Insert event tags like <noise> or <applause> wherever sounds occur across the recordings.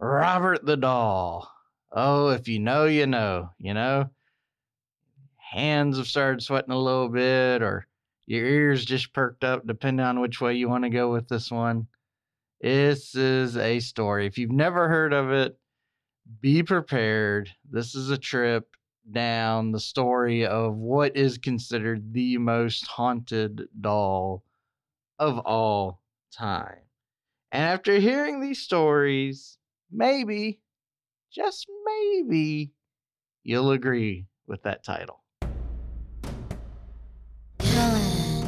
Robert the Doll. Oh, if you know, you know, you know. Hands have started sweating a little bit, or your ears just perked up, depending on which way you want to go with this one. This is a story. If you've never heard of it, be prepared. This is a trip down the story of what is considered the most haunted doll of all time. And after hearing these stories, maybe, just maybe, you'll agree with that title. Killing,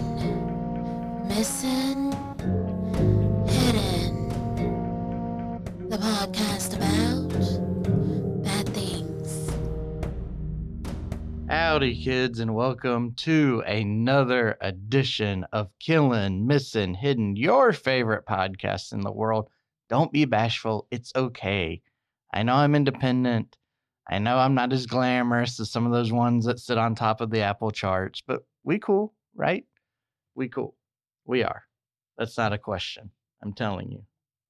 missing, hidden. The podcast about bad things. Howdy, kids, and welcome to another edition of Killing, Missing, Hidden, your favorite podcast in the world. Don't be bashful. It's okay. I know I'm independent. I know I'm not as glamorous as some of those ones that sit on top of the Apple charts, but we cool, right? We cool. We are. That's not a question. I'm telling you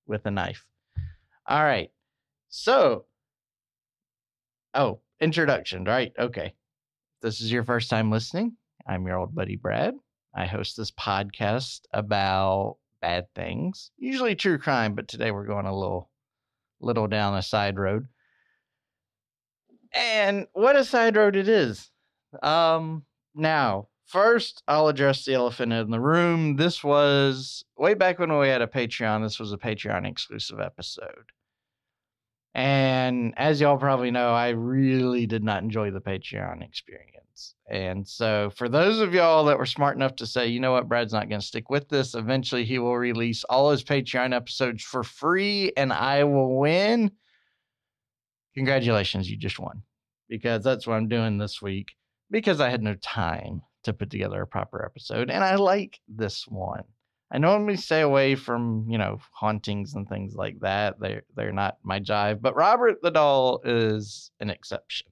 with a knife. All right. So, oh, introduction, right? Okay this is your first time listening, I'm your old buddy Brad. I host this podcast about bad things, usually true crime, but today we're going a little little down a side road. And what a side road it is. Um now, first I'll address the elephant in the room. This was way back when we had a Patreon. This was a Patreon exclusive episode. And as y'all probably know, I really did not enjoy the Patreon experience. And so, for those of y'all that were smart enough to say, you know what, Brad's not going to stick with this, eventually he will release all his Patreon episodes for free and I will win. Congratulations, you just won. Because that's what I'm doing this week because I had no time to put together a proper episode. And I like this one. I normally stay away from, you know, hauntings and things like that. They're they're not my jive. But Robert the Doll is an exception.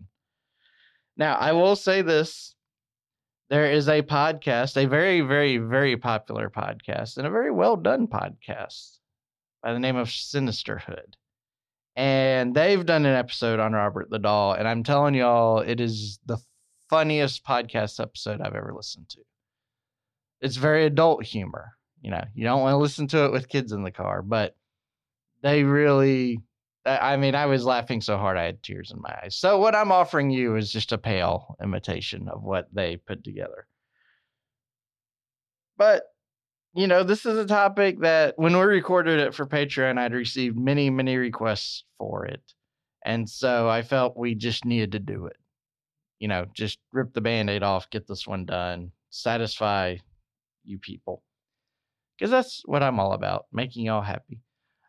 Now, I will say this. There is a podcast, a very, very, very popular podcast, and a very well done podcast by the name of Sinisterhood. And they've done an episode on Robert the Doll, and I'm telling y'all, it is the funniest podcast episode I've ever listened to. It's very adult humor you know, you don't want to listen to it with kids in the car, but they really, I mean, I was laughing so hard I had tears in my eyes. So, what I'm offering you is just a pale imitation of what they put together. But, you know, this is a topic that when we recorded it for Patreon, I'd received many, many requests for it. And so I felt we just needed to do it. You know, just rip the band aid off, get this one done, satisfy you people because that's what I'm all about, making y'all happy.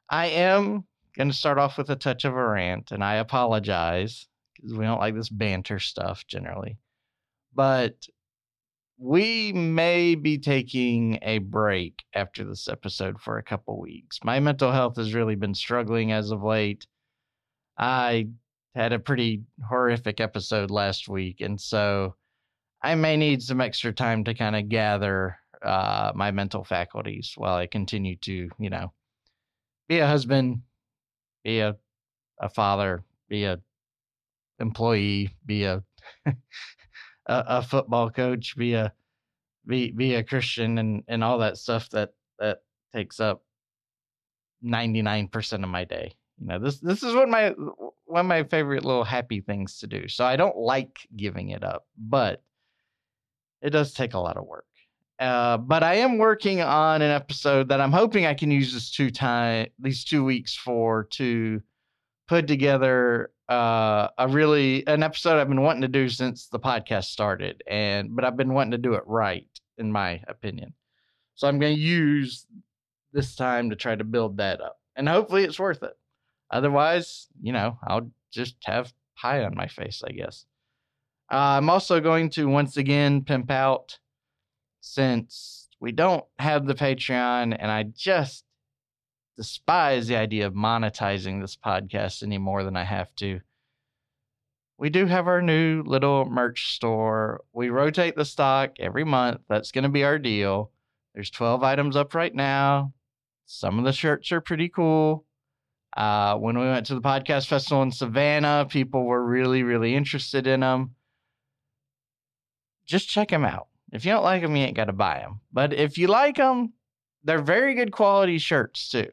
I am going to start off with a touch of a rant, and I apologize because we don't like this banter stuff generally. But we may be taking a break after this episode for a couple weeks. My mental health has really been struggling as of late. I had a pretty horrific episode last week, and so I may need some extra time to kind of gather uh, my mental faculties while I continue to, you know, be a husband, be a a father, be a employee, be a <laughs> a, a, football coach, be a be be a Christian, and and all that stuff that that takes up ninety nine percent of my day. You know, this this is one my one of my favorite little happy things to do. So I don't like giving it up, but it does take a lot of work. Uh, but I am working on an episode that I'm hoping I can use this two time these two weeks for to put together uh, a really an episode I've been wanting to do since the podcast started, and but I've been wanting to do it right, in my opinion. So I'm going to use this time to try to build that up, and hopefully it's worth it. Otherwise, you know, I'll just have pie on my face, I guess. Uh, I'm also going to once again pimp out since we don't have the Patreon and I just despise the idea of monetizing this podcast any more than I have to. We do have our new little merch store. We rotate the stock every month. That's going to be our deal. There's 12 items up right now. Some of the shirts are pretty cool. Uh, when we went to the podcast festival in Savannah, people were really, really interested in them. Just check them out. If you don't like them, you ain't got to buy them. But if you like them, they're very good quality shirts too.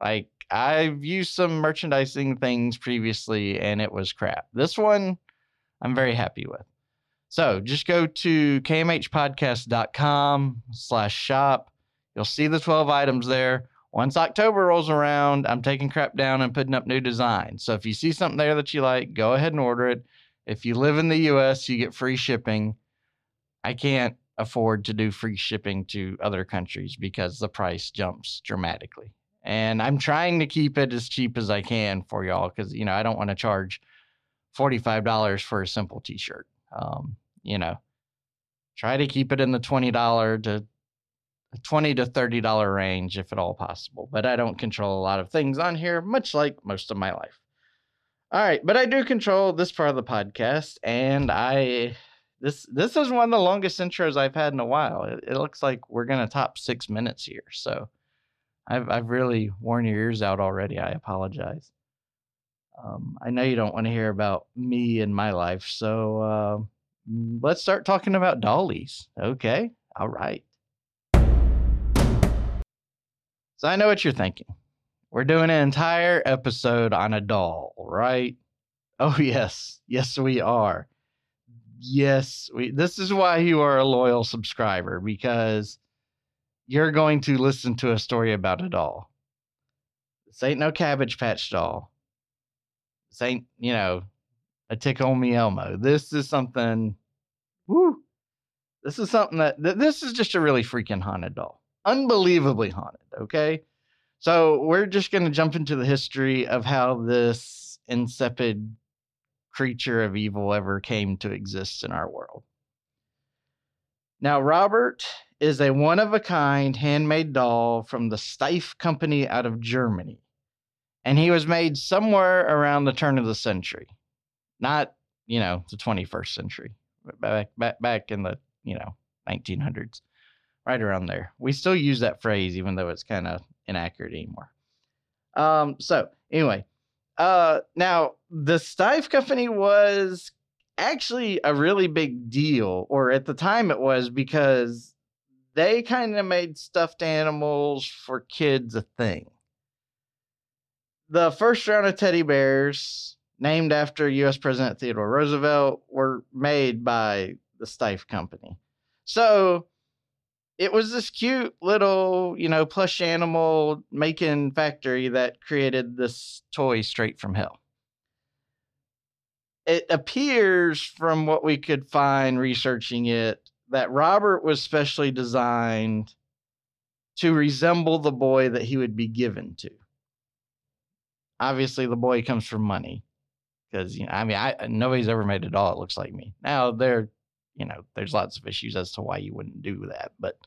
Like I've used some merchandising things previously and it was crap. This one I'm very happy with. So just go to kmhpodcast.com slash shop. You'll see the 12 items there. Once October rolls around, I'm taking crap down and putting up new designs. So if you see something there that you like, go ahead and order it. If you live in the US, you get free shipping. I can't afford to do free shipping to other countries because the price jumps dramatically. And I'm trying to keep it as cheap as I can for y'all because, you know, I don't want to charge $45 for a simple t shirt. Um, you know, try to keep it in the $20 to 20 to $30 range if at all possible. But I don't control a lot of things on here, much like most of my life. All right, but I do control this part of the podcast, and I this this is one of the longest intros I've had in a while. It, it looks like we're gonna top six minutes here, so I've I've really worn your ears out already. I apologize. Um, I know you don't want to hear about me and my life, so uh, let's start talking about dollies. Okay, all right. So I know what you're thinking. We're doing an entire episode on a doll, right? Oh <laughs> yes, yes we are. Yes, we. This is why you are a loyal subscriber because you're going to listen to a story about a doll. This ain't no Cabbage Patch doll. This ain't you know a Tickle Me Elmo. This is something. Woo! This is something that th- this is just a really freaking haunted doll. Unbelievably haunted. Okay, so we're just going to jump into the history of how this insipid creature of evil ever came to exist in our world. Now, Robert is a one of a kind handmade doll from the Steiff Company out of Germany. And he was made somewhere around the turn of the century. Not, you know, the 21st century. Back back back in the, you know, 1900s. Right around there. We still use that phrase even though it's kind of inaccurate anymore. Um so, anyway, uh, now the Steiff Company was actually a really big deal, or at the time it was because they kind of made stuffed animals for kids a thing. The first round of teddy bears, named after U.S. President Theodore Roosevelt, were made by the Steiff Company. So it was this cute little, you know, plush animal making factory that created this toy straight from hell. It appears from what we could find researching it that Robert was specially designed to resemble the boy that he would be given to. Obviously, the boy comes from money because you know, I mean, I nobody's ever made a doll that looks like me. Now there, you know, there's lots of issues as to why you wouldn't do that, but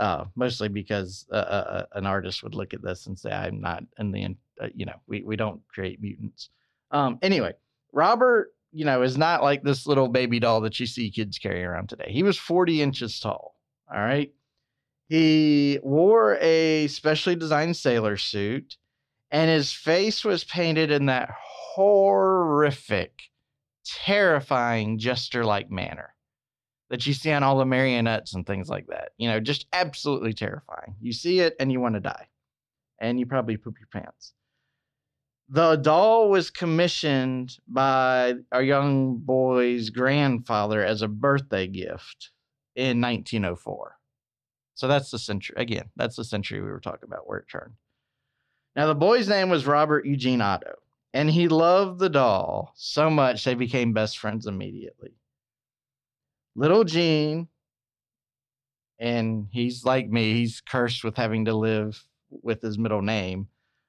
uh, mostly because uh, uh, an artist would look at this and say, "I'm not in the, uh, you know, we we don't create mutants." Um, anyway, Robert, you know, is not like this little baby doll that you see kids carry around today. He was 40 inches tall. All right. He wore a specially designed sailor suit, and his face was painted in that horrific, terrifying jester like manner that you see on all the marionettes and things like that. You know, just absolutely terrifying. You see it and you want to die, and you probably poop your pants. The doll was commissioned by our young boy's grandfather as a birthday gift in 1904. So that's the century. Again, that's the century we were talking about where it turned. Now, the boy's name was Robert Eugene Otto, and he loved the doll so much they became best friends immediately. Little Gene, and he's like me, he's cursed with having to live with his middle name,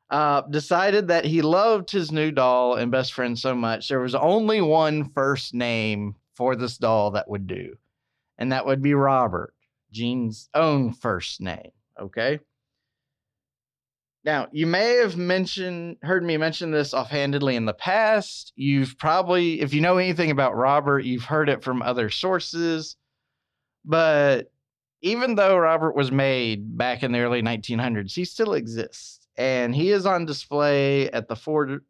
uh, decided that he loved his new doll and best friend so much, there was only one first name for this doll that would do, and that would be Robert. Gene's own first name. Okay. Now, you may have mentioned, heard me mention this offhandedly in the past. You've probably, if you know anything about Robert, you've heard it from other sources. But even though Robert was made back in the early 1900s, he still exists. And he is on display at the Fort,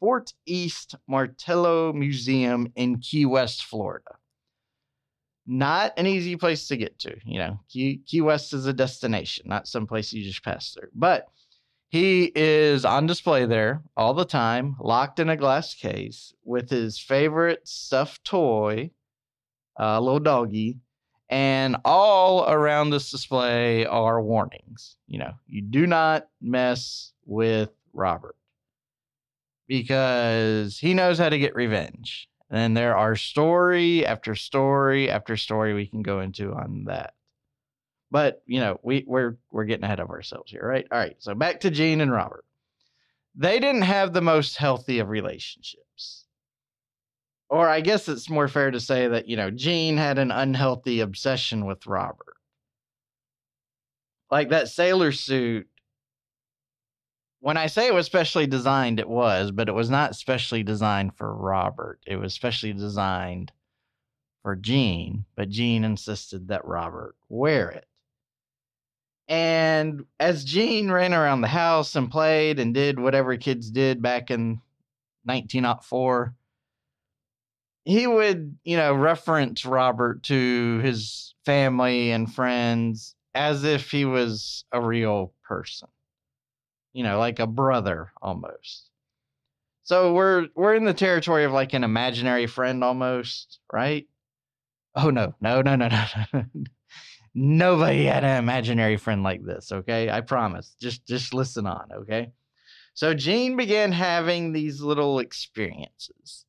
Fort East Martello Museum in Key West, Florida. Not an easy place to get to. You know, Key, Key West is a destination, not some place you just pass through. But he is on display there all the time, locked in a glass case with his favorite stuffed toy, uh, a little doggy, and all around this display are warnings. You know, you do not mess with Robert because he knows how to get revenge. And there are story after story after story we can go into on that. But you know, we we're we're getting ahead of ourselves here, right? All right. So back to Gene and Robert. They didn't have the most healthy of relationships. Or I guess it's more fair to say that, you know, Gene had an unhealthy obsession with Robert. Like that sailor suit when I say it was specially designed, it was, but it was not specially designed for Robert. It was specially designed for Gene, but Gene insisted that Robert wear it. And as Gene ran around the house and played and did whatever kids did back in 1904, he would, you know, reference Robert to his family and friends as if he was a real person you know, like a brother almost. So we're we're in the territory of like an imaginary friend almost, right? Oh no, no, no, no, no, no. <laughs> Nobody had an imaginary friend like this, okay? I promise. Just just listen on, okay? So Gene began having these little experiences.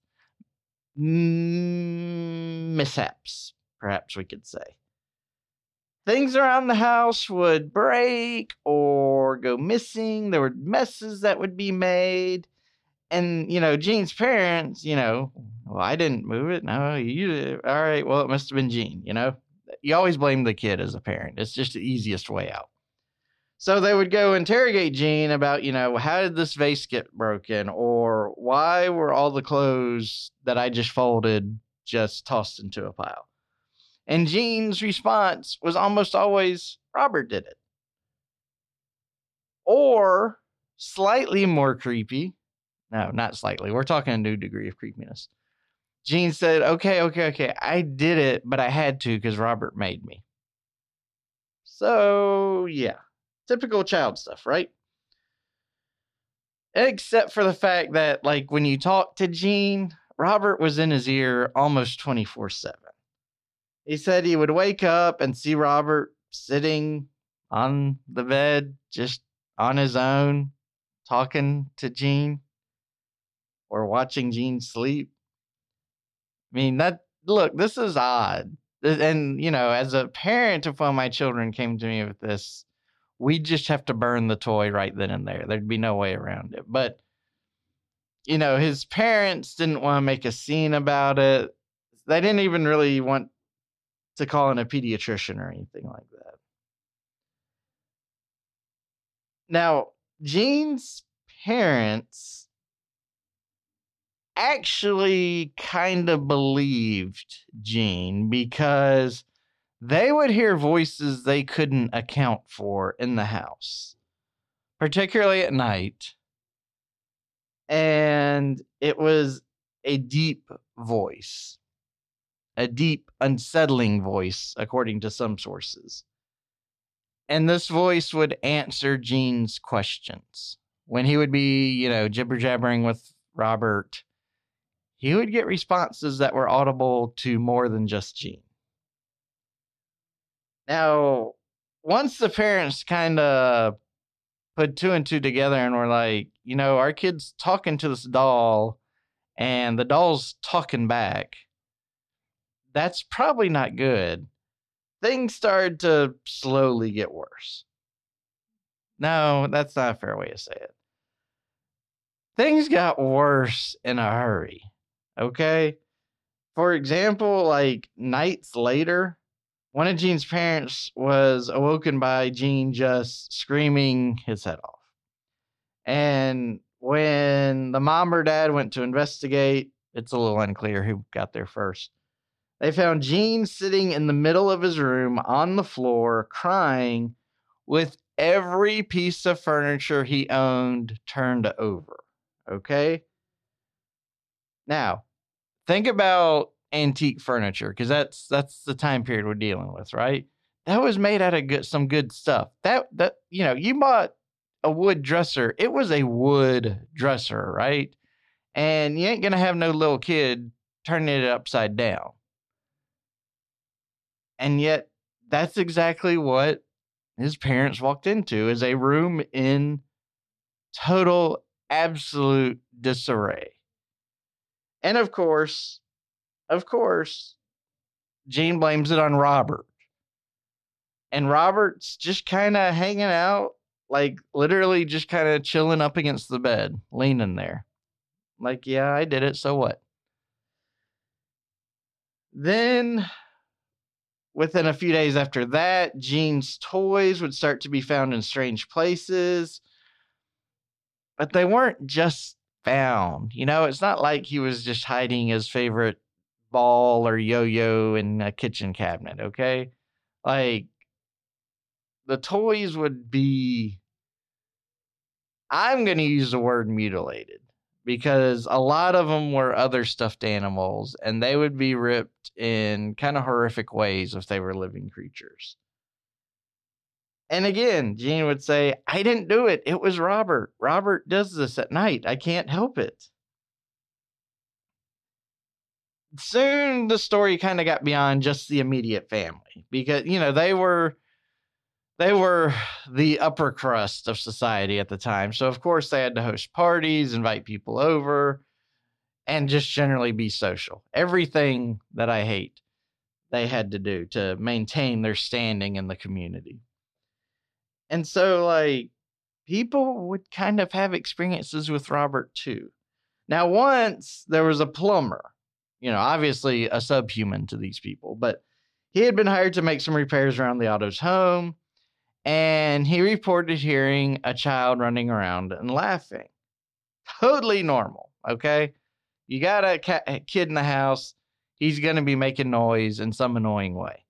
Mm, mishaps, perhaps we could say things around the house would break or go missing. There were messes that would be made. And, you know, Gene's parents, you know, well, I didn't move it. No, you. All right. Well, it must have been Gene, you know. You always blame the kid as a parent. It's just the easiest way out. So they would go interrogate Gene about, you know, how did this vase get broken? Or why were all the clothes that I just folded just tossed into a pile? And Gene's response was almost always Robert did it. Or slightly more creepy. No, not slightly. We're talking a new degree of creepiness. Gene said, Okay, okay, okay. I did it, but I had to because Robert made me. So, yeah. Typical child stuff, right? Except for the fact that, like, when you talk to Gene, Robert was in his ear almost 24 7. He said he would wake up and see Robert sitting on the bed, just on his own, talking to Gene or watching Gene sleep. I mean, that look, this is odd. And, you know, as a parent, if one of my children came to me with this, we'd just have to burn the toy right then and there. There'd be no way around it. But, you know, his parents didn't want to make a scene about it. They didn't even really want to call in a pediatrician or anything like that. Now, Gene's parents actually kind of believed Gene because they would hear voices they couldn't account for in the house, particularly at night. And it was a deep voice a deep, unsettling voice, according to some sources. And this voice would answer Gene's questions. When he would be, you know, jibber jabbering with Robert, he would get responses that were audible to more than just Gene. Now, once the parents kind of put two and two together and were like, you know, our kid's talking to this doll and the doll's talking back that's probably not good. Things started to slowly get worse. No, that's not a fair way to say it. Things got worse in a hurry. Okay. For example, like nights later, one of Gene's parents was awoken by Gene just screaming his head off. And when the mom or dad went to investigate, it's a little unclear who got there first. They found Gene sitting in the middle of his room on the floor, crying with every piece of furniture he owned turned over. Okay. Now, think about antique furniture because that's that's the time period we're dealing with, right? That was made out of good, some good stuff. That that you know, you bought a wood dresser. It was a wood dresser, right? And you ain't gonna have no little kid turning it upside down. And yet, that's exactly what his parents walked into is a room in total absolute disarray. And of course, of course, Gene blames it on Robert. And Robert's just kind of hanging out, like literally just kind of chilling up against the bed, leaning there. Like, yeah, I did it, so what? Then Within a few days after that, Gene's toys would start to be found in strange places. But they weren't just found. You know, it's not like he was just hiding his favorite ball or yo yo in a kitchen cabinet, okay? Like, the toys would be. I'm going to use the word mutilated because a lot of them were other stuffed animals and they would be ripped in kind of horrific ways if they were living creatures. And again, Gene would say, I didn't do it. It was Robert. Robert does this at night. I can't help it. Soon the story kind of got beyond just the immediate family because, you know, they were they were the upper crust of society at the time. So, of course, they had to host parties, invite people over, and just generally be social. Everything that I hate, they had to do to maintain their standing in the community. And so, like, people would kind of have experiences with Robert too. Now, once there was a plumber, you know, obviously a subhuman to these people, but he had been hired to make some repairs around the Otto's home and he reported hearing a child running around and laughing. Totally normal, okay? You got a, a kid in the house, he's going to be making noise in some annoying way.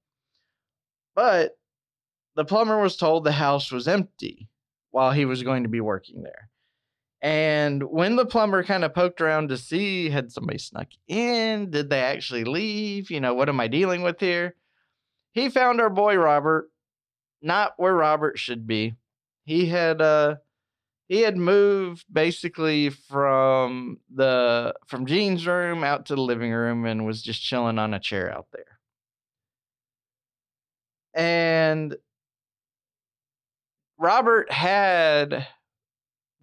But the plumber was told the house was empty while he was going to be working there. And when the plumber kind of poked around to see had somebody snuck in, did they actually leave? You know, what am I dealing with here? He found our boy Robert not where Robert should be. He had uh he had moved basically from the from Gene's room out to the living room and was just chilling on a chair out there. And Robert had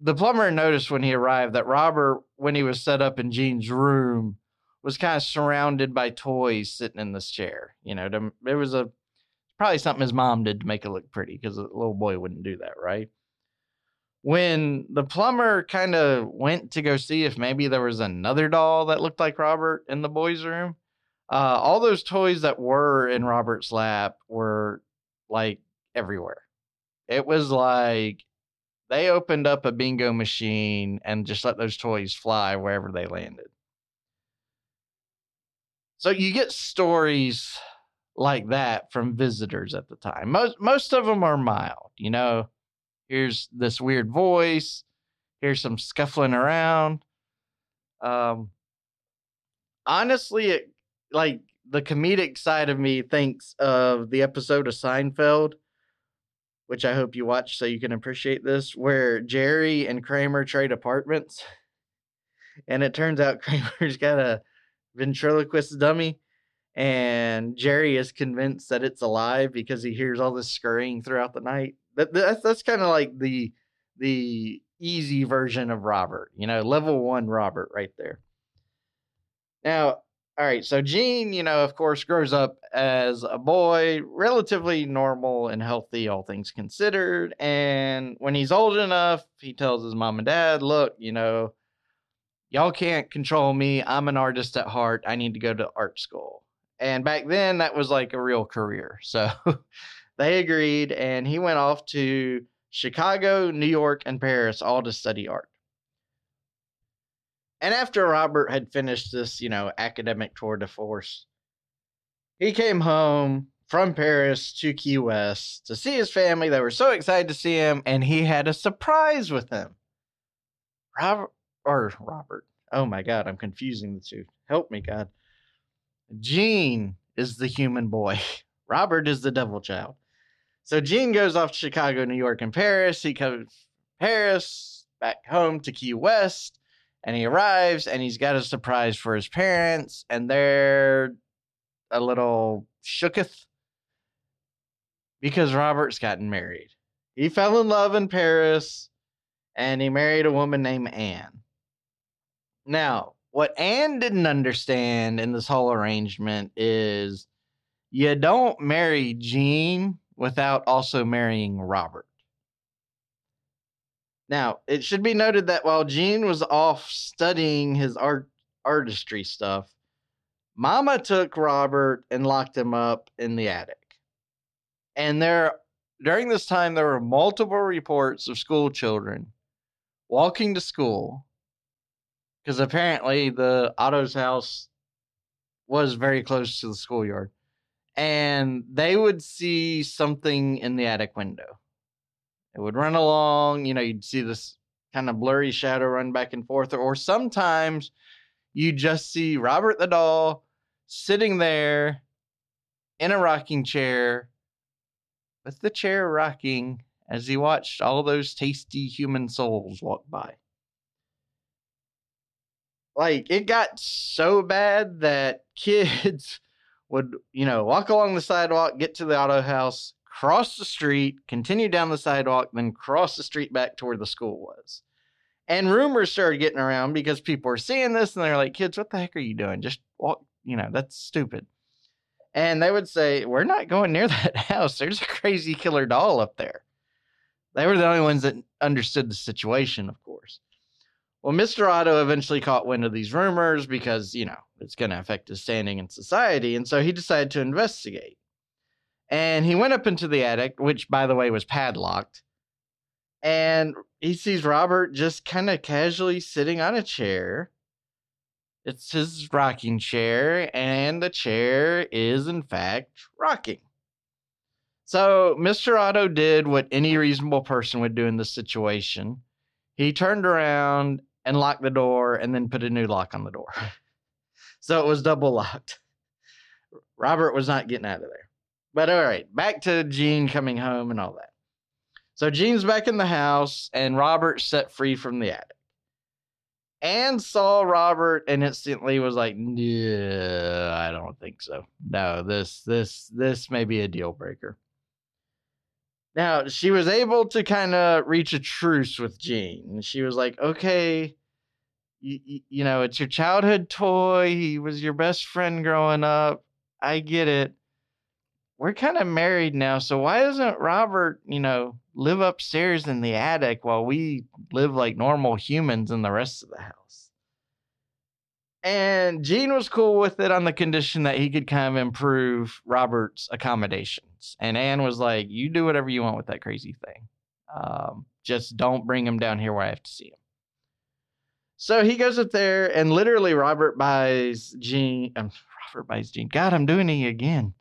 the plumber noticed when he arrived that Robert, when he was set up in Gene's room, was kind of surrounded by toys sitting in this chair. You know, to, it was a probably something his mom did to make it look pretty because a little boy wouldn't do that, right? When the plumber kind of went to go see if maybe there was another doll that looked like Robert in the boys' room, uh, all those toys that were in Robert's lap were like everywhere. It was like they opened up a bingo machine and just let those toys fly wherever they landed. So you get stories like that from visitors at the time. Most most of them are mild, you know. Here's this weird voice. Here's some scuffling around. Um, honestly, it, like the comedic side of me thinks of the episode of Seinfeld, which I hope you watch so you can appreciate this, where Jerry and Kramer trade apartments, and it turns out <laughs> Kramer's got a ventriloquist dummy and Jerry is convinced that it's alive because he hears all this scurrying throughout the night. That that's that's kind of like the the easy version of Robert, you know, level one Robert right there. Now, all right, so Gene, you know, of course, grows up as a boy, relatively normal and healthy, all things considered. And when he's old enough, he tells his mom and dad, look, you know, y'all can't control me. I'm an artist at heart. I need to go to art school. And back then, that was like a real career. So <laughs> they agreed, and he went off to Chicago, New York, and Paris all to study art. And after Robert had finished this, you know, academic tour de force, he came home from Paris to Key West to see his family. They were so excited to see him, and he had a surprise with him. Robert or Robert. Oh my God, I'm confusing the two. Help me, God. Gene is the human boy. <laughs> Robert is the devil child. So Gene goes off to Chicago, New York, and Paris. He comes Paris back home to Key West, and he arrives, and he's got a surprise for his parents, and they're a little shooketh because Robert's gotten married. He fell in love in Paris, and he married a woman named Anne. Now, what Anne didn't understand in this whole arrangement is you don't marry Gene without also marrying Robert. Now, it should be noted that while Gene was off studying his art artistry stuff, Mama took Robert and locked him up in the attic. And there during this time there were multiple reports of school children walking to school because apparently the Otto's house was very close to the schoolyard and they would see something in the attic window it would run along you know you'd see this kind of blurry shadow run back and forth or sometimes you just see robert the doll sitting there in a rocking chair with the chair rocking as he watched all those tasty human souls walk by. Like it got so bad that <laughs> kids would you know walk along the sidewalk get to the Otto house cross the street continue down the sidewalk then cross the street back to where the school was and rumors started getting around because people were seeing this and they're like kids what the heck are you doing just walk you know that's stupid and they would say we're not going near <laughs> that house there's a crazy killer doll up there they were the only ones that understood the situation of course well, Mr. Otto eventually caught wind of these rumors because, you know, it's going to affect his standing in society. And so he decided to investigate. And he went up into the attic, which, by the way, was padlocked. And he sees Robert just kind of casually sitting on a chair. It's his rocking chair, and the chair is, in fact, rocking. So Mr. Otto did what any reasonable person would do in this situation. He turned around and locked the door and then put a new lock on the door. <laughs> so it was double locked. Robert was not getting out of there. But all right, back to Gene coming home and all that. So Gene's back in the house and Robert set free from the attic. Anne saw Robert and instantly was like, "Yeah, I don't think so. No, this this this may be a deal breaker." Now, she was able to kind of reach a truce with Gene. She was like, okay, you, you know, it's your childhood toy. He was your best friend growing up. I get it. We're kind of married now. So why doesn't Robert, you know, live upstairs in the attic while we live like normal humans in the rest of the house? And Gene was cool with it on the condition that he could kind of improve Robert's accommodations. And Anne was like, "You do whatever you want with that crazy thing. Um, just don't bring him down here where I have to see him." So he goes up there, and literally Robert buys Gene. Um, Robert buys Gene. God, I'm doing it again.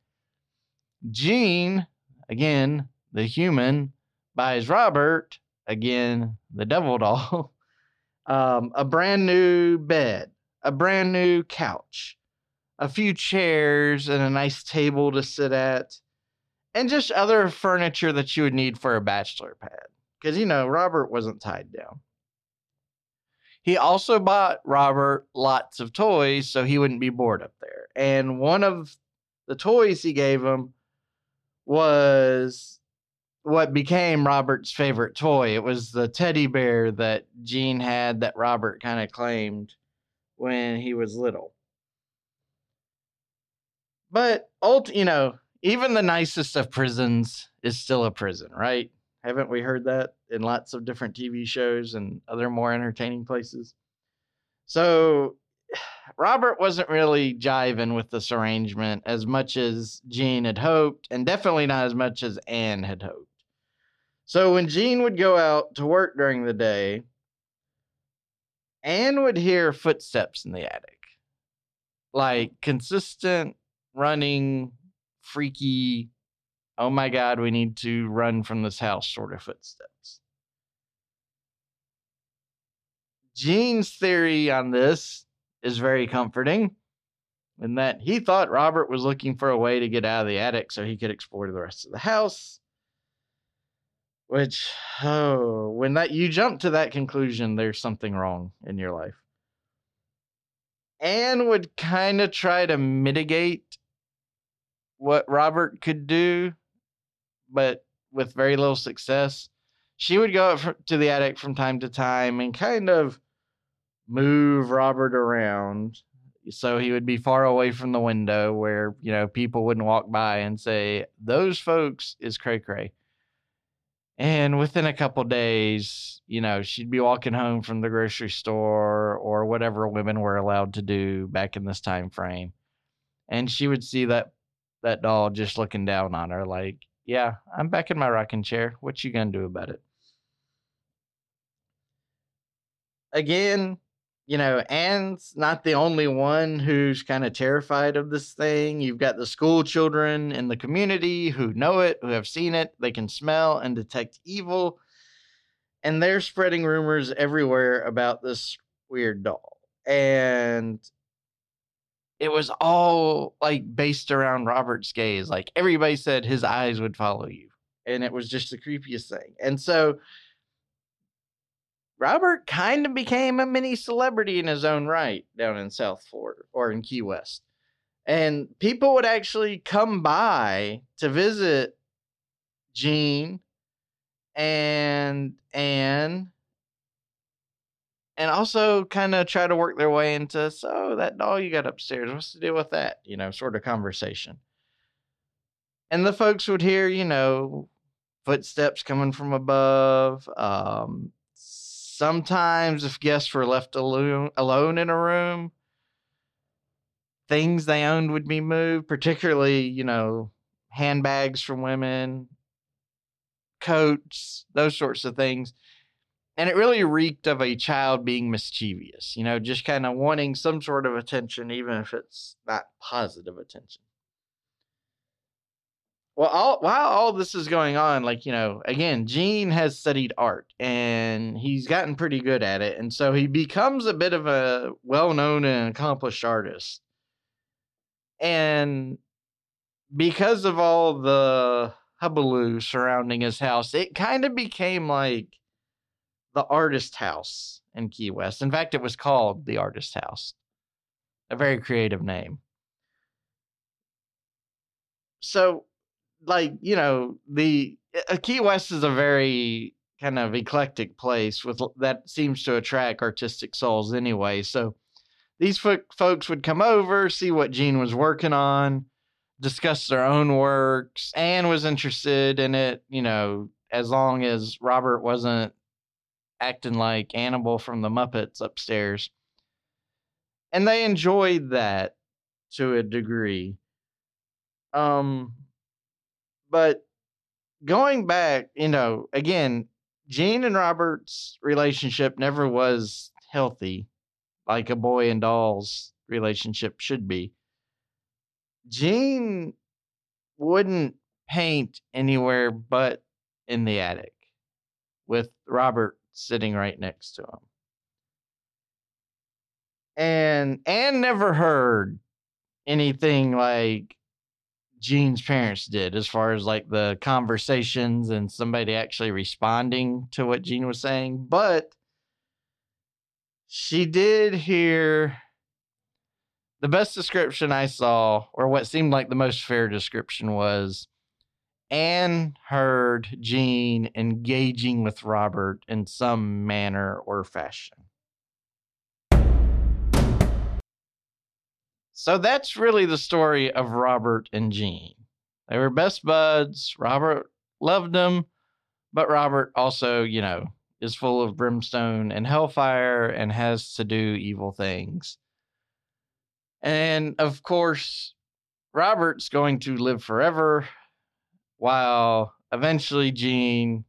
Gene, again, the human, buys Robert, again, the devil doll, <laughs> um, a brand new bed a brand new couch, a few chairs, and a nice table to sit at, and just other furniture that you would need for a bachelor pad. Because, you know, Robert wasn't tied down. He also bought Robert lots of toys so he wouldn't be bored up there. And one of the toys he gave him was what became Robert's favorite toy. It was the teddy bear that Gene had that Robert kind of claimed when he was little. But ult, you know, even the nicest of prisons is still a prison, right? Haven't we heard that in lots of different TV shows and other more entertaining places? So <sighs> Robert wasn't really jiving with this arrangement as much as Gene had hoped, and definitely not as much as Anne had hoped. So when Gene would go out to work during the day, Anne would hear footsteps in the attic, like consistent running freaky, oh my God, we need to run from this house sort of footsteps. Gene's theory on this is very comforting in that he thought Robert was looking for a way to get out of the attic so he could explore the rest of the house. Which, oh, when that you jump to that conclusion, there's something wrong in your life. Anne would kind of try to mitigate what Robert could do, but with very little success. She would go up to the attic from time to time and kind of move Robert around so he would be far away from the window where you know people wouldn't walk by and say those folks is cray cray. And within a couple days you know she'd be walking home from the grocery store or whatever women were allowed to do back in this time frame. And she would see that that doll just looking down on her like yeah i'm back in my rocking chair. What you gonna do about it? Again you know, Anne's not the only one who's kind of terrified of this thing. You've got the school children in the community who know it, who have seen it. They can smell and detect evil. And they're spreading rumors everywhere about this weird doll. And it was all like based around Robert's gaze. Like everybody said his eyes would follow you. And it was just the creepiest thing. And so Robert kind of became a mini celebrity in his own right down in South Florida or in Key West. And people would actually come by to visit Gene and Anne and also kind of try to work their way into so that doll you got upstairs what's the deal with that you know sort of conversation and the folks would hear you know footsteps coming from above um Sometimes, if guests were left alone, alone in a room, things they owned would be moved, particularly, you know, handbags from women, coats, those sorts of things. And it really reeked of a child being mischievous, you know, just kind of wanting some sort of attention, even if it's not positive attention well all, while all this is going on like you know again gene has studied art and he's gotten pretty good at it. And so he becomes a bit of a well-known and accomplished artist. And because of all the hubbub surrounding his house it kind of became like the artist house in key west. In fact it was called the artist house. A very creative name. So like you know the uh, Key West is a very kind of eclectic place with that seems to attract artistic souls anyway. So these fo- folks would come over, see what Gene was working on, discuss their own works. Anne was interested in it, you know, as long as Robert wasn't acting like Annabelle from the Muppets upstairs. And they enjoyed that to a degree. Um but going back, you know, again, Gene and Robert's relationship never was healthy like a boy and doll's relationship should be. Gene wouldn't paint anywhere but in the attic with Robert sitting right next to him. And Anne never heard anything like Gene's parents did as far as like the conversations and somebody actually responding to what Gene was saying. But she did hear the best description I saw, or what seemed like the most fair description, was Anne heard Gene engaging with Robert in some manner or fashion. So that's really the story of Robert and Gene. They were best buds. Robert loved them, but Robert also, you know, is full of brimstone and hellfire and has to do evil things. And of course, Robert's going to live forever while eventually Gene,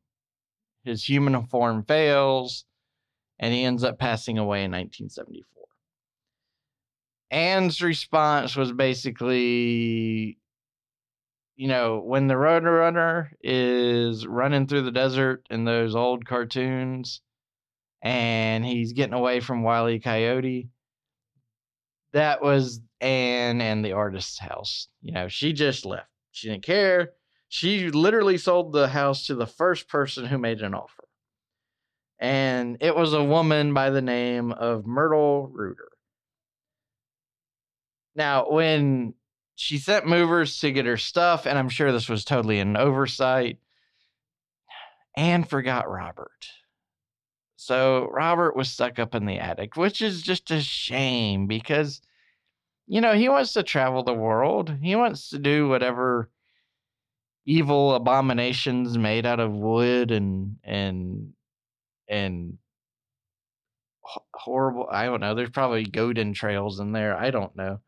his human form fails and he ends up passing away in 1974. Anne's response was basically you know, when the Roadrunner is running through the desert in those old cartoons and he's getting away from Wile E. Coyote, that was Anne and the artist's house. You know, she just left. She didn't care. She literally sold the house to the first person who made an offer. And it was a woman by the name of Myrtle Reuter. Now, when she sent movers to get her stuff, and I'm sure this was totally an oversight, Anne forgot Robert. So Robert was stuck up in the attic, which is just a shame because, you know, he wants to travel the world. He wants to do whatever evil abominations made out of wood and and and horrible. I don't know. There's probably goat entrails in there. I don't know.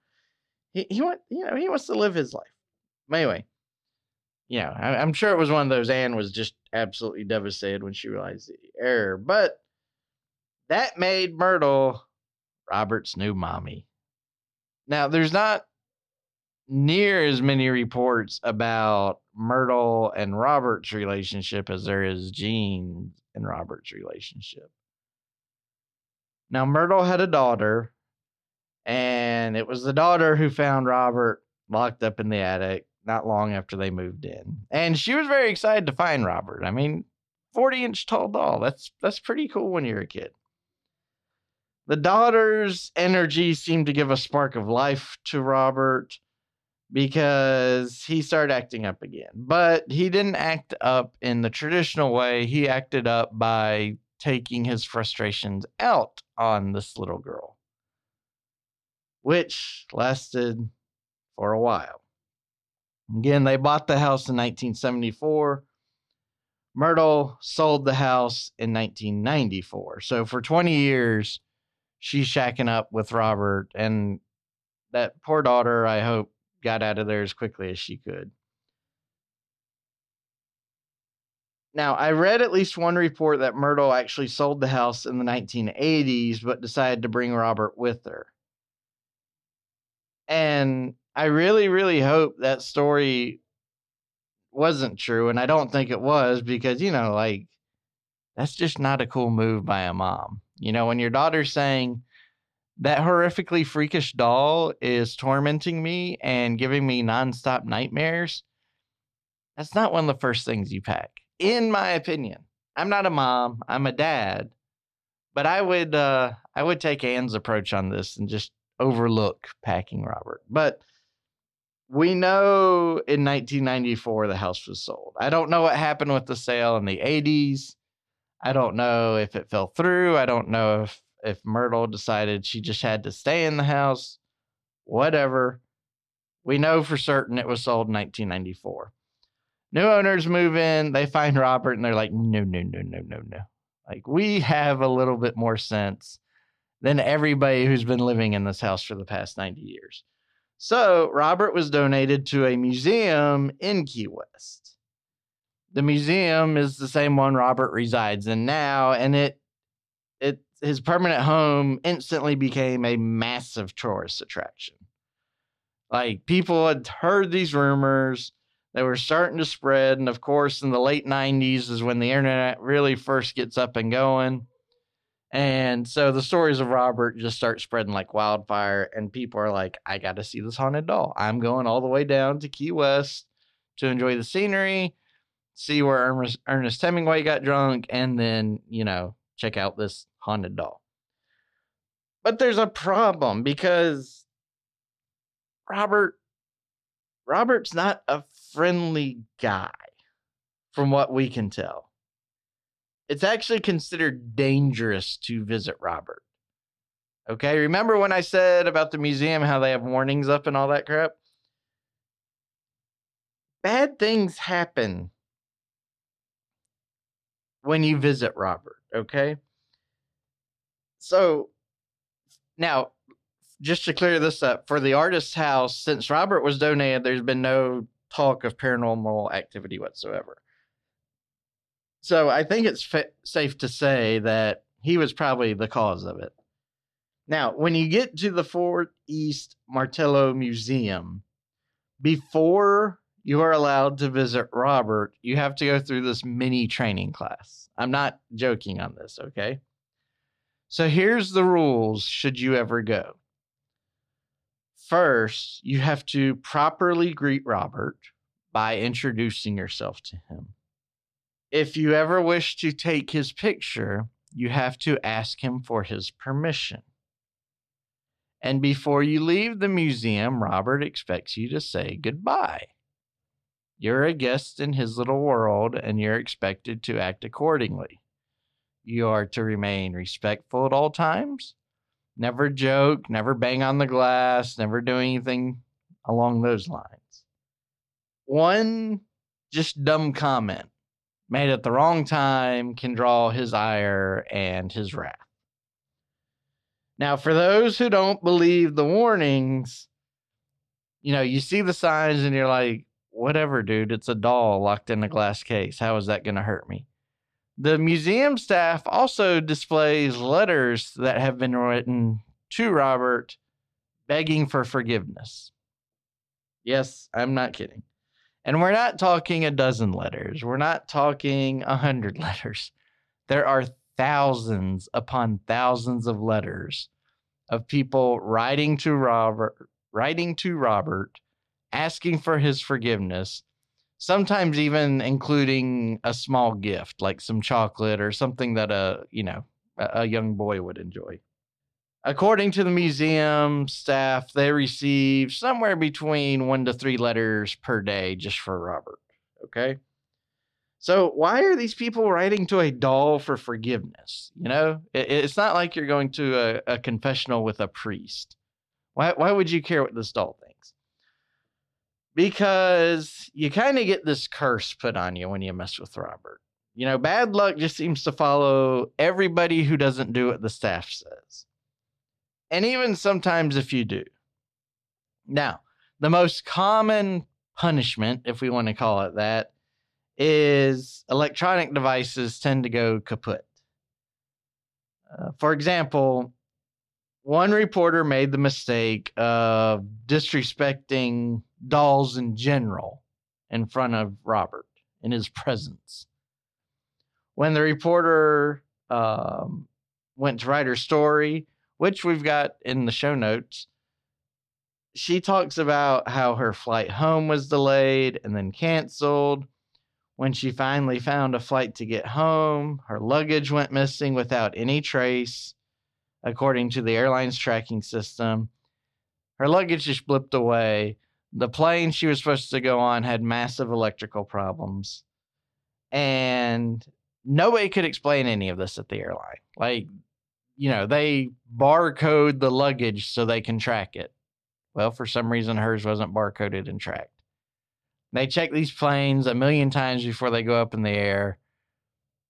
He he want you know he wants to live his life. But anyway, you know I, I'm sure it was one of those. Anne was just absolutely devastated when she realized the error, but that made Myrtle Robert's new mommy. Now there's not near as many reports about Myrtle and Robert's relationship as there is Gene and Robert's relationship. Now, Myrtle had a daughter, and it was the daughter who found Robert locked up in the attic not long after they moved in. And she was very excited to find Robert. I mean, 40 inch tall doll. That's that's pretty cool when you're a kid. The daughter's energy seemed to give a spark of life to Robert because he started acting up again. But he didn't act up in the traditional way. He acted up by taking his frustrations out on this little girl, which lasted for a while. Again, they bought the house in 1974. Myrtle sold the house in 1994. So for 20 years, she's shacking up with Robert. And that poor daughter, I hope, got out of there as quickly as she could. Now, I read at least one report that Myrtle actually sold the house in the 1980s, but decided to bring Robert with her. And I really, really hope that story wasn't true. And I don't think it was because, you know, like, that's just not a cool move by a mom. You know, when your daughter's saying, that horrifically freakish doll is tormenting me and giving me nonstop nightmares. That's not one of the first things you pack, in my opinion. I'm not a mom, I'm a dad, but I would uh I would take Anne's approach on this and just overlook packing Robert. But we know in 1994 the house was sold. I don't know what happened with the sale in the 80s. I don't know if it fell through. I don't know if if Myrtle decided she just had to stay in the house, whatever. We know for certain it was sold in 1994. New owners move in, they find Robert, and they're like, no, no, no, no, no, no. Like, we have a little bit more sense than everybody who's been living in this house for the past 90 years. So, Robert was donated to a museum in Key West. The museum is the same one Robert resides in now, and it it his permanent home instantly became a massive tourist attraction. Like people had heard these rumors, they were starting to spread, and of course, in the late '90s is when the internet really first gets up and going. And so the stories of Robert just start spreading like wildfire, and people are like, I got to see this haunted doll. I'm going all the way down to Key West to enjoy the scenery, see where Ernest, Hemingway got drunk, and then, you know, check out this haunted doll. But there's a problem because Robert Robert's not a friendly guy from what we can tell. It's actually considered dangerous to visit Robert. Okay, remember when I said about the museum how they have warnings up and all that crap? Bad things happen when you visit Robert, okay? So now, just to clear this up, for the artist's house, since Robert was donated, there's been no talk of paranormal activity whatsoever. So I think it's fa- safe to say that he was probably the cause of it. Now, when you get to the Fort East Martello Museum, before you are allowed to visit Robert, you have to go through this mini training class. I'm not joking on this, okay? So here's the rules should you ever go. First, you have to properly greet Robert by introducing yourself to him. If you ever wish to take his picture, you have to ask him for his permission. And before you leave the museum, Robert expects you to say goodbye. You're a guest in his little world and you're expected to act accordingly. You are to remain respectful at all times, never joke, never bang on the glass, never do anything along those lines. One just dumb comment made at the wrong time can draw his ire and his wrath. Now, for those who don't believe the warnings, you know, you see the signs and you're like, whatever, dude, it's a doll locked in a glass case. How is that going to hurt me? The museum staff also displays letters that have been written to Robert begging for forgiveness. Yes, I'm not kidding. And we're not talking a dozen letters. We're not talking a hundred <laughs> letters. There are thousands upon thousands of letters of people writing to Robert, writing to Robert, asking for his forgiveness, sometimes even including a small gift like some chocolate or something that a you know a, young boy would enjoy. According to the museum staff, they receive somewhere between one to three letters per day just for Robert. Okay. So why are these people writing to a doll for forgiveness? You know, it, it's not like you're going to a, a confessional with a priest. Why, why would you care what this doll thinks? Because you kind of get this curse put on you when you mess with Robert. You know, bad luck just seems to follow everybody who doesn't do what the staff says. And even sometimes if you do. Now, the most common punishment, if we want to call it that, is electronic devices tend to go kaput. Uh, for example, one reporter made the mistake of disrespecting dolls in general in front of Robert in his presence. When the reporter um, went to write her story, which we've got in the show notes, she talks about how her flight home was delayed and then canceled when she finally found a flight to get home, her luggage went missing without any trace, according to the airline's tracking system. Her luggage just blipped away. The plane she was supposed to go on had massive electrical problems. And nobody could explain any of this at the airline. Like, you know, they barcode the luggage so they can track it. Well, for some reason, hers wasn't barcoded and tracked. They check these planes a million times before they go up in the air.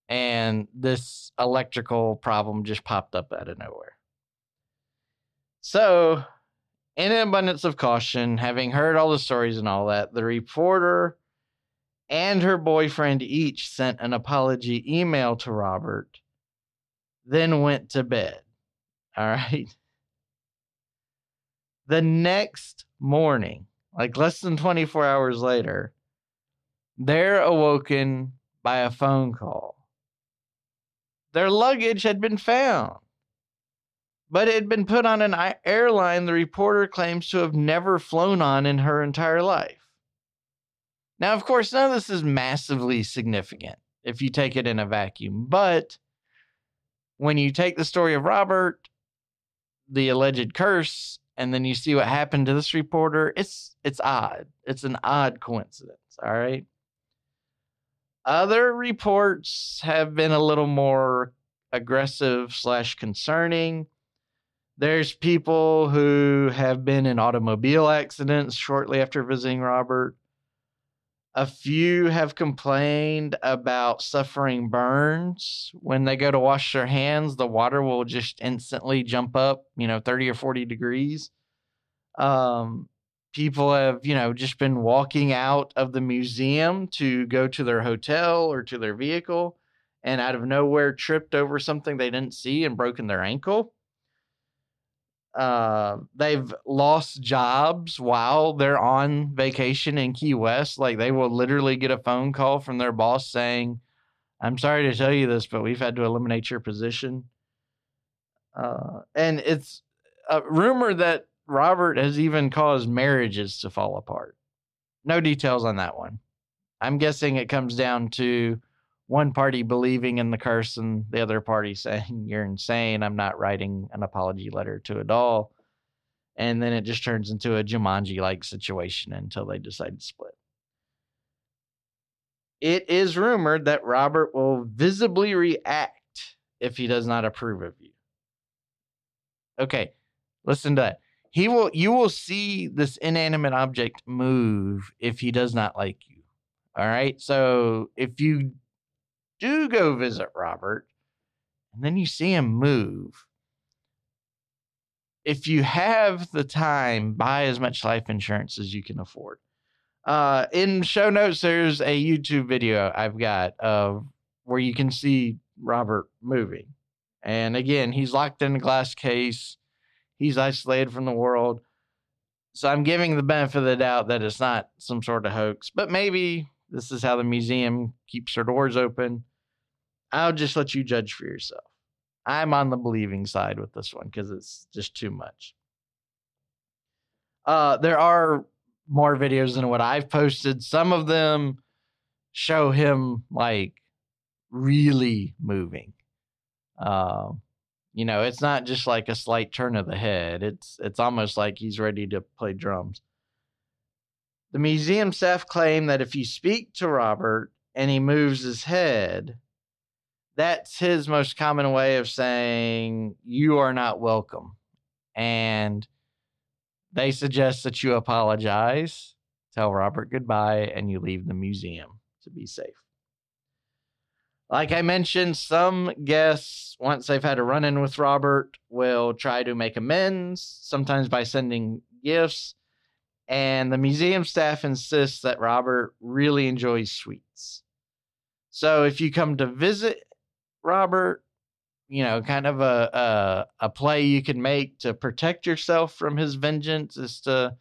And this electrical problem just popped up out of nowhere. So, in an abundance of caution, having heard all the stories and all that, the reporter and her boyfriend each sent an apology email to Robert, then went to bed. <laughs> All right. The next morning, like less than 24 hours later, they're awoken by a phone call. Their luggage had been found, but it had been put on an airline the reporter claims to have never flown on in her entire life. Now, of course, none of this is massively significant if you take it in a vacuum, but when you take the story of Robert, the alleged curse, and then you see what happened to this reporter, it's it's odd. It's an odd coincidence, all right? Other reports have been a little more aggressive slash concerning. There's people who have been in automobile accidents shortly after visiting Robert. A few have complained about suffering burns. When they go to wash their hands, the water will just instantly jump up, you know, 30 or 40 degrees. Um, people have, you know, just been walking out of the museum to go to their hotel or to their vehicle and out of nowhere tripped over something they didn't see and broken their ankle. Uh, they've lost jobs while they're on vacation in Key West. Like they will literally get a phone call from their boss saying, I'm sorry to tell you this, but we've had to eliminate your position. Uh, and it's a rumor that Robert has even caused marriages to fall apart. No details on that one. I'm guessing it comes down to one party believing in the curse and the other party <laughs> saying, You're insane. I'm not writing an apology letter to a doll. And then it just turns into a Jumanji like situation until they decide to split. It is rumored that Robert will visibly react if he does not approve of you. Okay, listen to that. He will you will see this inanimate object move if he does not like you. All right. So if you do go visit Robert and then you see him move, if you have the time, buy as much life insurance as you can afford. Uh, in show notes, there's a YouTube video I've got of where you can see Robert moving. And again, he's locked in a glass case. He's isolated from the world. So I'm giving the benefit of the doubt that it's not some sort of hoax, but maybe this is how the museum keeps their doors open. I'll just let you judge for yourself. I'm on the believing side with this one because it's just too much. Uh, there are more videos than what I've posted. Some of them show him like really moving. Uh, you know, it's not just like a slight turn of the head. It's it's almost like he's ready to play drums. The museum staff claim that if you speak to Robert and he moves his head, that's his most common way of saying you are not welcome. And they suggest that you apologize, tell Robert goodbye, and you leave the museum to be safe. Like I mentioned, some guests, once they've had a run in with Robert, will try to make amends, sometimes by sending gifts. And the museum staff insists that Robert really enjoys sweets. So if you come to visit Robert, you know, kind of a, a a play you can make to protect yourself from his vengeance is to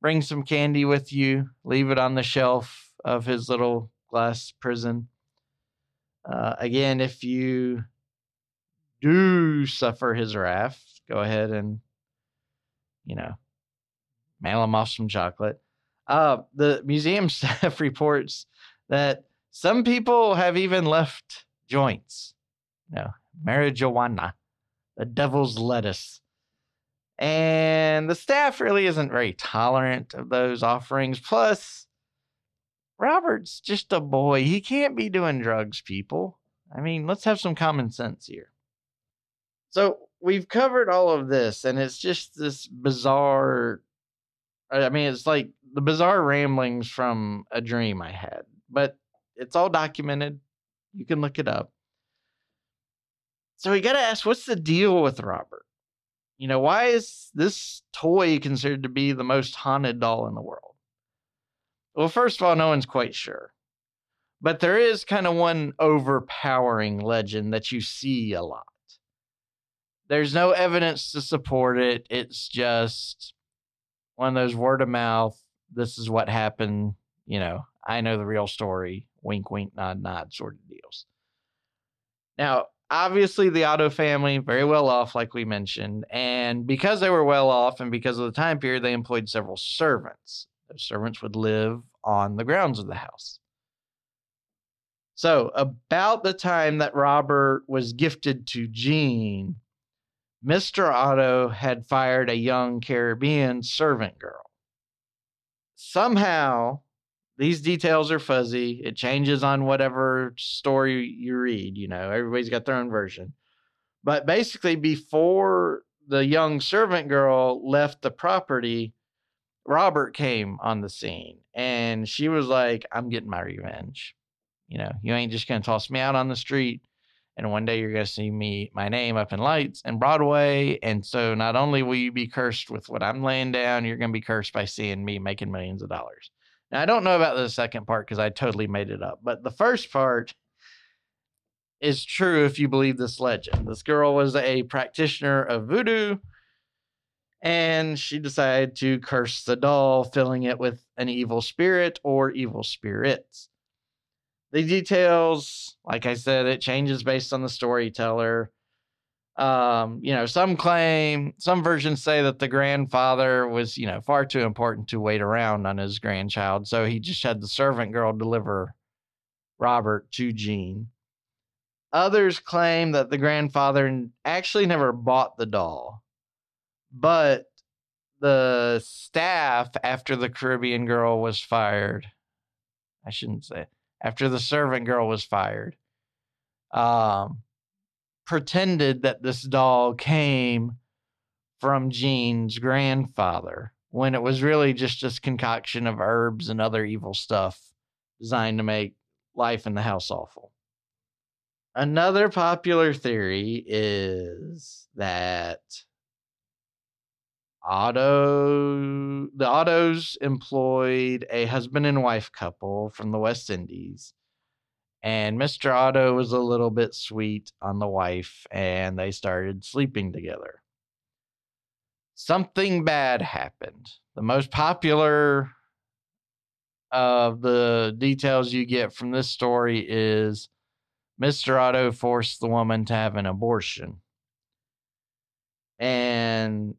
bring some candy with you, leave it on the shelf of his little glass prison. Uh, again, if you do suffer his wrath, go ahead and you know mail him off some chocolate. Uh, the museum <laughs> staff reports that some people have even left joints. You know, marijuana, the devil's lettuce. And the staff really isn't very tolerant of those offerings. Plus, Robert's just a boy. He can't be doing drugs, people. I mean, let's have some common sense here. So, we've covered all of this, and it's just this bizarre. I mean, it's like the bizarre ramblings from a dream I had, but it's all documented. You can look it up. So we got to ask what's the deal with Robert? You know, why is this toy considered to be the most haunted doll in the world? Well, first of all, no one's quite sure. But there is kind of one overpowering legend that you see a lot. There's no evidence to support it. It's just one of those word of mouth, this is what happened, you know, I know the real story, wink, wink, nod, nod sort of deals. Now, obviously the Otto family very well off like we mentioned and because they were well off and because of the time period they employed several servants. Those servants would live on the grounds of the house. So about the time that robert was gifted to gene mr otto had fired a young caribbean servant girl. Somehow these details are fuzzy. It changes on whatever story you read. You know, everybody's got their own version. But basically, before the young servant girl left the property, Robert came on the scene and she was like, I'm getting my revenge. You know, you ain't just going to toss me out on the street. And one day you're going to see me, my name up in lights and Broadway. And so not only will you be cursed with what I'm laying down, you're going to be cursed by seeing me making millions of dollars. Now, I don't know about the second part because I totally made it up, but the first part is true if you believe this legend. This girl was a practitioner of voodoo. And she decided to curse the doll, filling it with an evil spirit or evil spirits. The details, like I said, it changes based on the storyteller. Um, you know, some claim, some versions say that the grandfather was, you know, far too important to wait around on his grandchild. So he just had the servant girl deliver Robert to Gene. Others claim that the grandfather actually never bought the doll, but the staff, after the Caribbean girl was fired, I shouldn't say, after the servant girl was fired, um, pretended that this doll came from Gene's grandfather when it was really just this concoction of herbs and other evil stuff designed to make life in the house awful. Another popular theory is that Otto, the Ottos employed a husband and wife couple from the West Indies. And Mr. Otto was a little bit sweet on the wife, and they started sleeping together. Something bad happened. The most popular of the details you get from this story is Mr. Otto forced the woman to have an abortion. And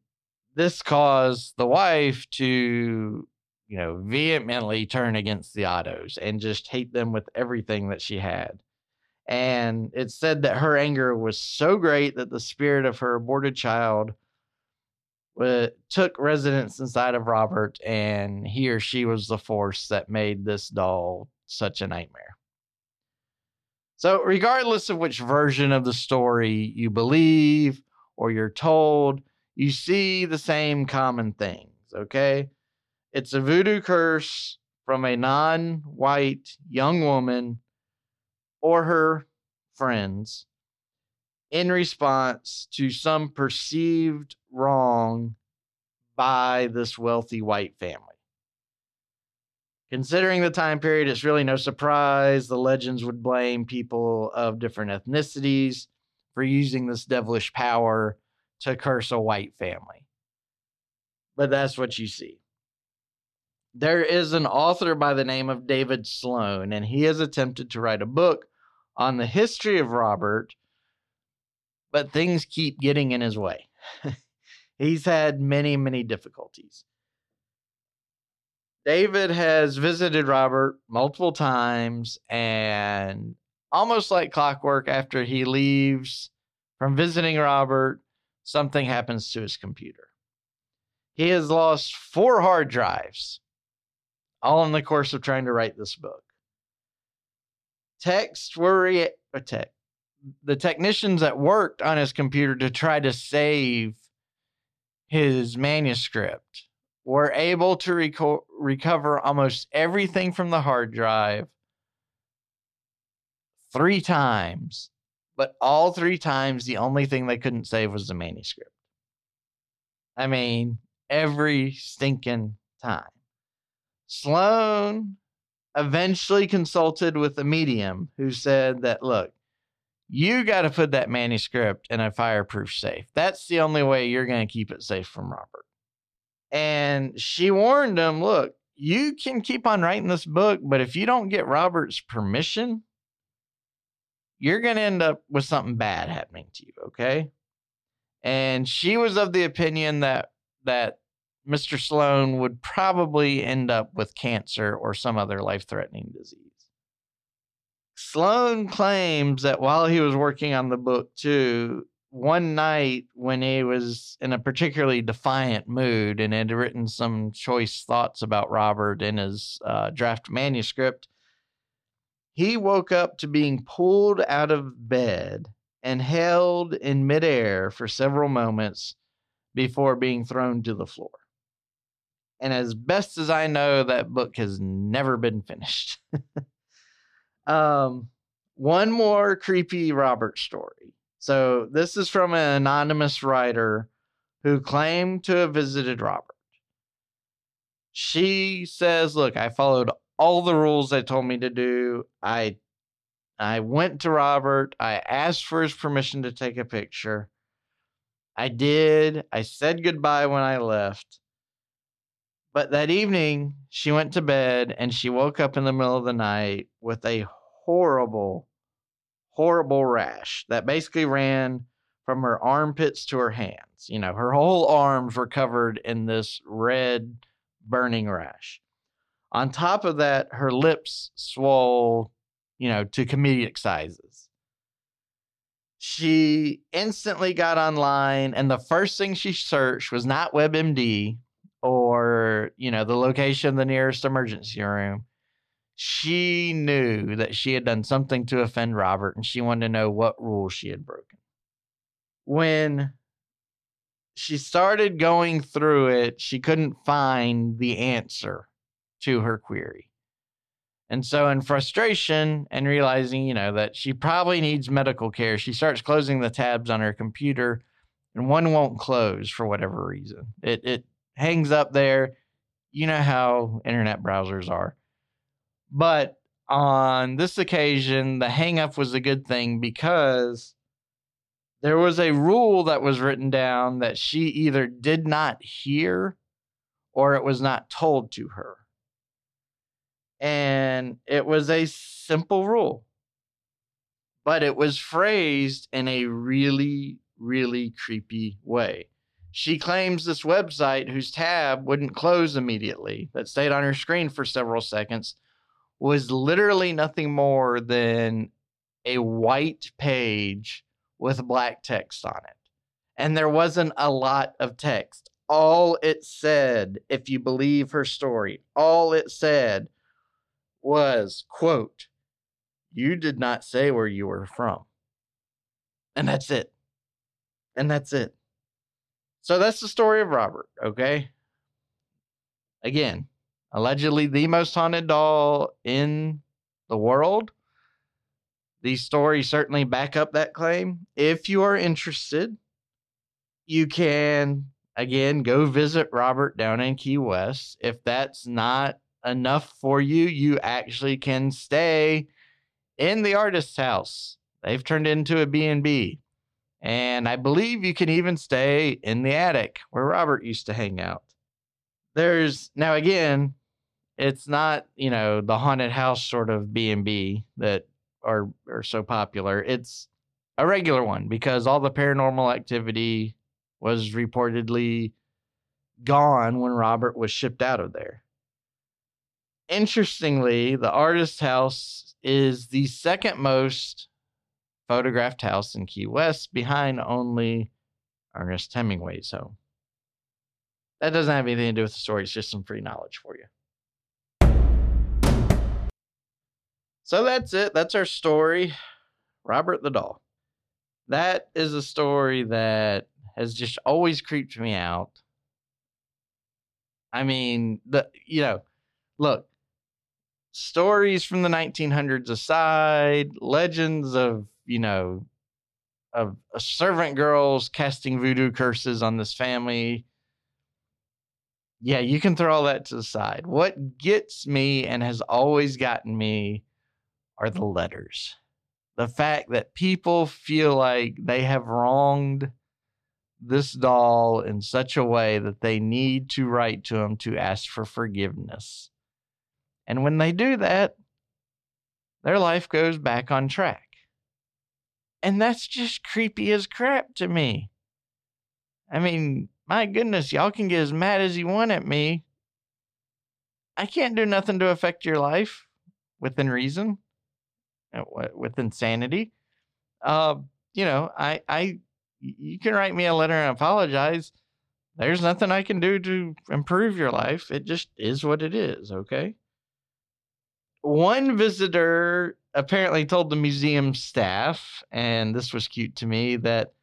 this caused the wife to, you know, vehemently turn against the Ottos and just hate them with everything that she had. And it said that her anger was so great that the spirit of her aborted child uh, took residence inside of Robert, and he or she was the force that made this doll such a nightmare. So, regardless of which version of the story you believe or you're told, you see the same common things, okay? It's a voodoo curse from a non white young woman or her friends in response to some perceived wrong by this wealthy white family. Considering the time period, it's really no surprise the legends would blame people of different ethnicities for using this devilish power to curse a white family. But that's what you see. There is an author by the name of David Sloan, and he has attempted to write a book on the history of Robert, but things keep getting in his way. <laughs> He's had many, many difficulties. David has visited Robert multiple times, and almost like clockwork, after he leaves from visiting Robert, something happens to his computer. He has lost four hard drives, all in the course of trying to write this book. Texts were re- uh, tech, the technicians that worked on his computer to try to save his manuscript were able to reco- recover almost everything from the hard drive three times, but all three times the only thing they couldn't save was the manuscript. I mean, every stinking time. Sloan eventually consulted with a medium who said that, look, you got to put that manuscript in a fireproof safe. That's the only way you're going to keep it safe from Robert. And she warned him, look, you can keep on writing this book, but if you don't get Robert's permission, you're going to end up with something bad happening to you, okay? And she was of the opinion that that Mr. Sloan would probably end up with cancer or some other life-threatening disease. Sloan claims that while he was working on the book too, one night when he was in a particularly defiant mood and had written some choice thoughts about Robert in his uh, draft manuscript, he woke up to being pulled out of bed and held in midair for several moments before being thrown to the floor. And as best as I know, that book has never been finished. <laughs> um, one more creepy Robert story. So this is from an anonymous writer who claimed to have visited Robert. She says, "Look, I followed all the rules they told me to do. I I went to Robert. I asked for his permission to take a picture. I did. I said goodbye when I left. But that evening, she went to bed and she woke up in the middle of the night with a horrible, horrible rash that basically ran from her armpits to her hands. You know, her whole arms were covered in this red, burning rash. On top of that, her lips swole, you know, to comedic sizes. She instantly got online, and the first thing she searched was not WebMD or, you know, the location of the nearest emergency room. She knew that she had done something to offend Robert, and she wanted to know what rule she had broken. When she started going through it, she couldn't find the answer to her query. And so, in frustration and realizing, you know, that she probably needs medical care, she starts closing the tabs on her computer, and one won't close for whatever reason. It it hangs up there. You know how internet browsers are. But on this occasion, the hangup was a good thing because there was a rule that was written down that she either did not hear or it was not told to her and it was a simple rule, but it was phrased in a really, really creepy way. She claims this website, whose tab wouldn't close immediately, that stayed on her screen for several seconds, was literally nothing more than a white page with black text on it. And there wasn't a lot of text. All it said, if you believe her story, all it said was, quote, you did not say where you were from. And that's it. And that's it. So that's the story of Robert, okay? Again, allegedly the most haunted doll in the world. These stories certainly back up that claim. If you are interested, you can again go visit Robert down in Key West. If that's not enough for you, you actually can stay in the artist's house. They've turned into a B&B. And I believe you can even stay in the attic where Robert used to hang out. There's now again, it's not, you know, the haunted house sort of B&B that are are so popular. It's a regular one because all the paranormal activity was reportedly gone when Robert was shipped out of there interestingly, the artist house is the second most photographed house in Key West, behind only Ernest Hemingway's home. That doesn't have anything to do with the story, it's just some free knowledge for you. So that's it. That's our story. Robert the Doll. That is a story that has just always creeped me out. I mean, the you know, look, stories from the 1900s aside, legends of, you know, of servant girls casting voodoo curses on this family. Yeah, you can throw all that to the side. What gets me and has always gotten me are the letters. The fact that people feel like they have wronged this doll in such a way that they need to write to him to ask for forgiveness. And when they do that, their life goes back on track. And that's just creepy as crap to me. I mean, my goodness, y'all can get as mad as you want at me. I can't do nothing to affect your life within reason, uh, with insanity. Uh, you know, I, I, you can write me a letter and apologize. There's nothing I can do to improve your life. It just is what it is. Okay one visitor apparently told the museum staff, and this was cute to me, that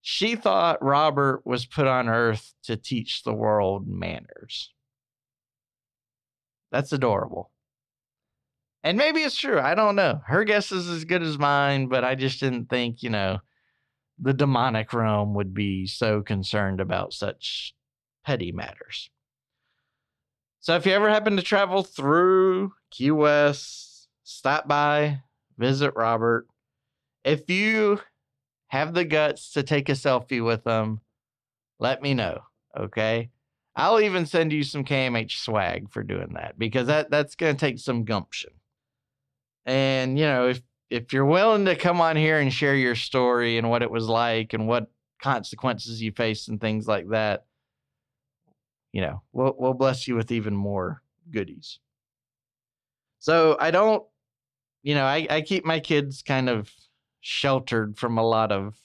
she thought Robert was put on Earth to teach the world manners. That's adorable. And maybe it's true. I don't know. Her guess is as good as mine, but I just didn't think, you know, the demonic realm would be so concerned about such petty matters. So if you ever happen to travel through Key West, stop by, visit Robert. If you have the guts to take a selfie with them, let me know. Okay. I'll even send you some KMH swag for doing that because that, that's going to take some gumption. And, you know, if, if you're willing to come on here and share your story and what it was like and what consequences you faced and things like that, you know, we'll, we'll bless you with even more goodies. So I don't, you know, I, I keep my kids kind of sheltered from a lot of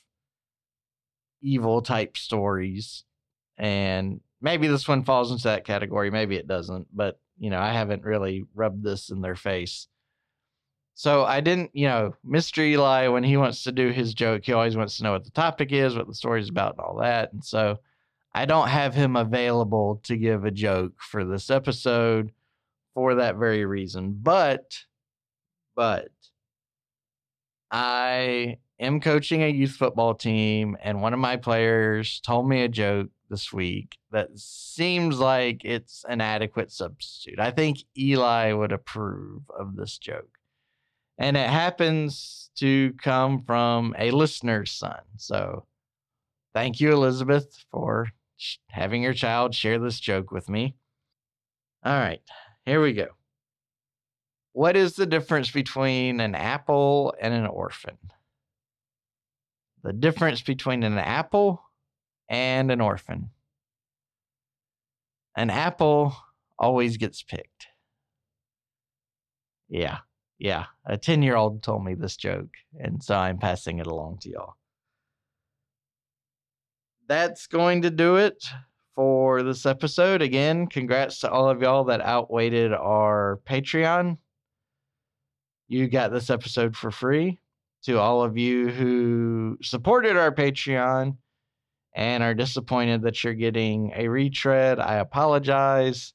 evil type stories. And maybe this one falls into that category, maybe it doesn't, but you know, I haven't really rubbed this in their face. So I didn't, you know, Mr. Eli, when he wants to do his joke, he always wants to know what the topic is, what the story's about, and all that. And so I don't have him available to give a joke for this episode for that very reason. But, but I am coaching a youth football team, and one of my players told me a joke this week that seems like it's an adequate substitute. I think Eli would approve of this joke. And it happens to come from a listener's son. So thank you, Elizabeth, for having your child share this joke with me. All right, here we go. What is the difference between an apple and an orphan? The difference between an apple and an orphan. An apple always gets picked. Yeah, yeah. A 10 year old told me this joke, and so I'm passing it along to y'all. That's going to do it for this episode. Again, congrats to all of y'all that outweighted our Patreon you got this episode for free. To all of you who supported our Patreon and are disappointed that you're getting a retread, I apologize.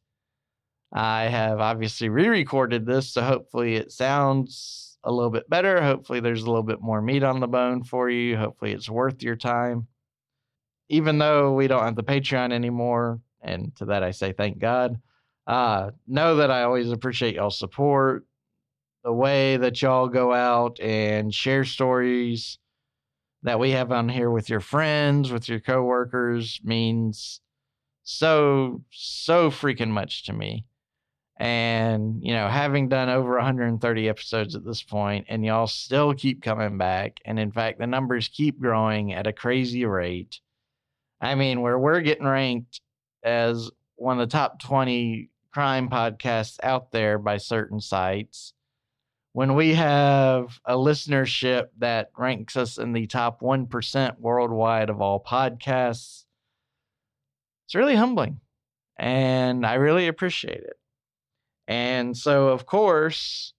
I have obviously re recorded this, so hopefully it sounds a little bit better. Hopefully there's a little bit more meat on the bone for you. Hopefully it's worth your time. Even though we don't have the Patreon anymore, and to that I say thank God. Uh, know that I always appreciate y'all's support the way that y'all go out and share stories that we have on here with your friends, with your coworkers means so, so freaking much to me. And, you know, having done over 130 episodes at this point, and y'all still keep coming back. And in fact, the numbers keep growing at a crazy rate. I mean, where we're getting ranked as one of the top 20 crime podcasts out there by certain sites when we have a listenership that ranks us in the top 1% worldwide of all podcasts, it's really humbling. And I really appreciate it. And so, of course,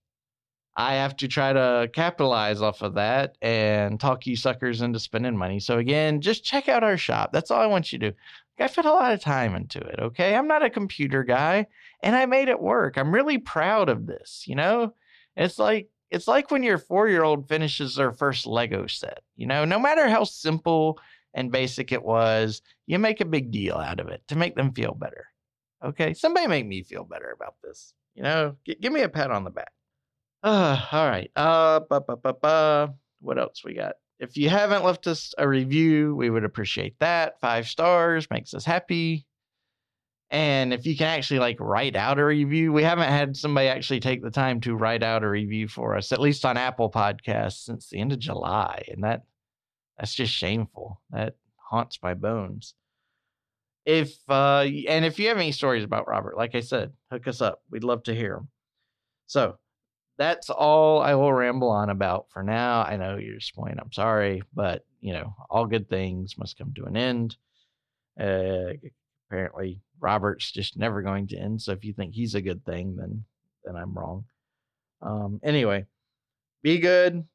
I have to try to capitalize off of that and talk you suckers into spending money. So, again, just check out our shop. That's all I want you to do. I put a lot of time into it, okay? I'm not a computer guy and I made it work. I'm really proud of this, you know? It's like it's like when your four year old finishes their first Lego set. You know, no matter how simple and basic it was, you make a big deal out of it to make them feel better. Okay, somebody make me feel better about this. You know, G- give me a pat on the back. Uh, <sighs> all right. Uh, bu- bu- bu- bu. what else we got? If you haven't left us a review, we would appreciate that. Five stars makes us happy. And if you can actually like write out a review, we haven't had somebody actually take the time to write out a review for us, at least on Apple Podcasts, since the end of July, and that that's just shameful. That haunts my bones. If uh, and if you have any stories about Robert, like I said, hook us up. We'd love to hear them. So that's all I will ramble on about for now. I know you're disappointed. I'm sorry, but you know, all good things must come to an end. Uh, apparently Robert's just never going to end. So if you think he's a good thing, then then I'm wrong. Um, anyway, be good.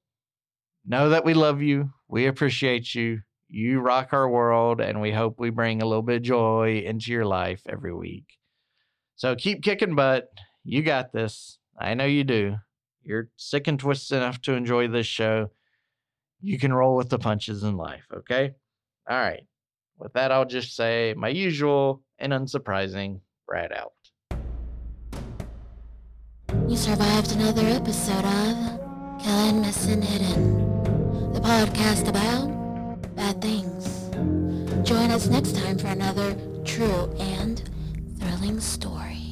Know that we love you. We appreciate you. You rock our world, and we hope we bring a little bit of joy into your life every week. So keep kicking butt. You got this. I know you do. You're sick and twisted enough to enjoy this show. You can roll with the punches in life, okay? All right. With that, I'll just say my usual and unsurprising Brad out. You survived another episode of Killing Missing Hidden, the podcast about bad things. Join us next time for another true and thrilling story.